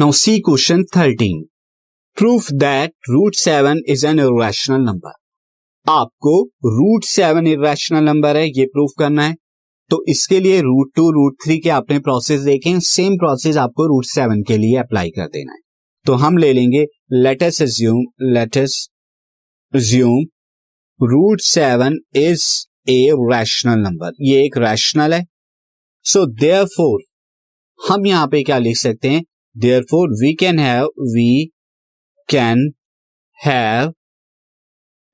Now see question 13. Proof that root 7 is an irrational number. आपको root seven irrational number है, ये proof करना है। तो इसके लिए रूट टू रूट थ्री के आपने प्रोसेस देखे सेम प्रोसेस आपको रूट सेवन के लिए अप्लाई कर देना है। तो हम ले लेंगे let's assume let's assume root seven is a rational number ये एक रैशनल है। सो देयर फोर हम यहाँ पे क्या लिख सकते हैं? Therefore we can have we can have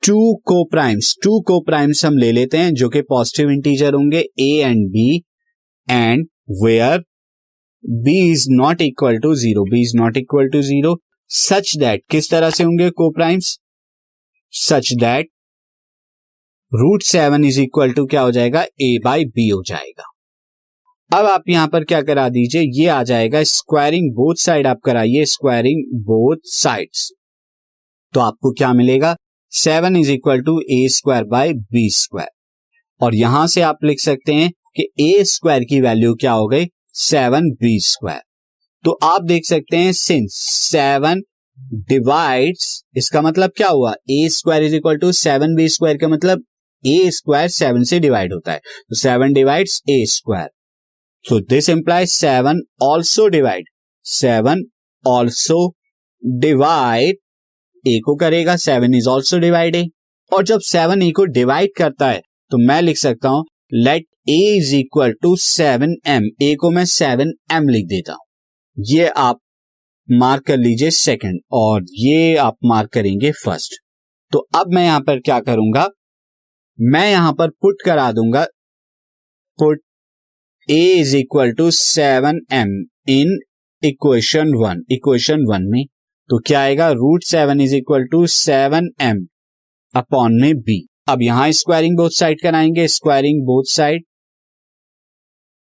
two coprimes two coprimes हम ले लेते हैं, जो कि पॉजिटिव इंटीजर होंगे A and B and where B is not equal to zero B is not equal to zero such that किस तरह से होंगे coprimes such that root seven is equal to क्या हो जाएगा? ए बाई बी हो जाएगा. अब आप यहाँ पर क्या करा दीजिए? ये आ जाएगा स्क्वायरिंग बोथ साइड आप कराइए स्क्वायरिंग बोथ साइड्स तो आपको क्या मिलेगा? Seven is equal to A square by B square और यहाँ से आप लिख सकते हैं कि ए स्क्वायर की वैल्यू क्या हो गई? सेवन बी स्क्वायर तो आप देख सकते हैं सिंस सेवन डिवाइड इसका मतलब क्या हुआ? A square is equal to seven B square का मतलब ए स्क्वायर सेवन से डिवाइड होता है. तो seven divide A square so this implies seven also divide seven also divide A को करेगा seven is also divide A और जब सेवन ए को डिवाइड करता है तो मैं लिख सकता हूँ let A is equal to seven M A को मैं सेवन एम लिख देता हूँ। ये आप मार्क कर लीजिए सेकंड और ये आप मार्क करेंगे फ़र्स्ट तो अब मैं यहाँ पर क्या करूँगा? मैं यहाँ पर पुट करा दूँगा put A is equal to seven M in equation one equation one में तो क्या आएगा? Root seven is equal to seven M upon में बी अब यहाँ स्क्वायरिंग बोथ साइड कराएँगे स्क्वायरिंग बोथ साइड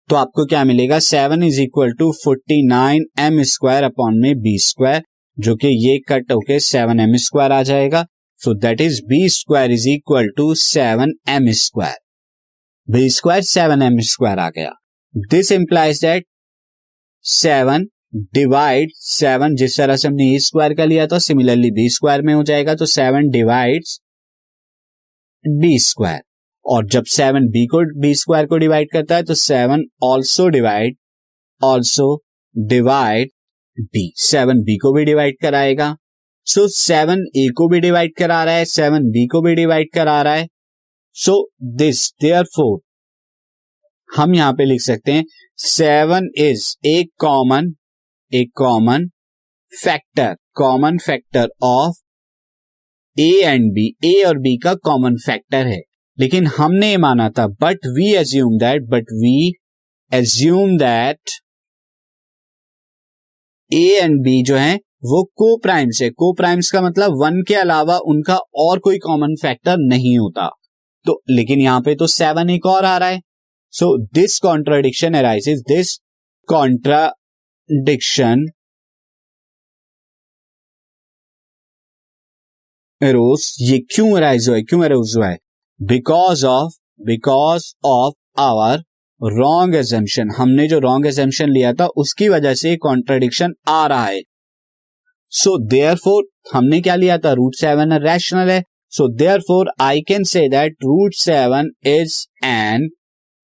तो आपको क्या मिलेगा? Seven is equal to forty nine M square upon में बी स्क्वायर जो कि ये कट होके सेवन एम स्क्वायर आ जाएगा. So that is B square is equal to seven M square B square seven M square आ गया. This implies that seven divide seven जिस तरह से हमने ए स्क्वायर का लिया था सिमिलरली बी स्क्वायर में हो जाएगा तो सेवन डिवाइड बी स्क्वायर और जब सेवन बी को बी स्क्वायर को डिवाइड करता है तो seven also divide also divide B seven B को भी डिवाइड कराएगा। सो सेवन ए को भी डिवाइड करा रहा है सेवन बी को भी डिवाइड करा रहा है। सो दिस देयर फोर हम यहाँ पे लिख सकते हैं seven is a common a common factor common factor of A and B A और बी का कॉमन फैक्टर है। लेकिन हमने ये माना था but we assume that but we assume that A and B जो है, वो को प्राइम्स है। को प्राइम्स का मतलब वन के अलावा उनका और कोई कॉमन फैक्टर नहीं होता। तो लेकिन यहाँ पे तो सेवन एक और आ रहा है। So this contradiction arises this contradiction arose ये क्यों अराइज हुआ है? क्यों अरोज हुआ है? Because of because of our wrong assumption हमने जो रॉन्ग एजेंशन लिया था, उसकी वजह से कॉन्ट्राडिक्शन आ रहा है। सो देयर फोर हमने क्या लिया था? रूट सेवन रैशनल है। So therefore I can say that root seven is an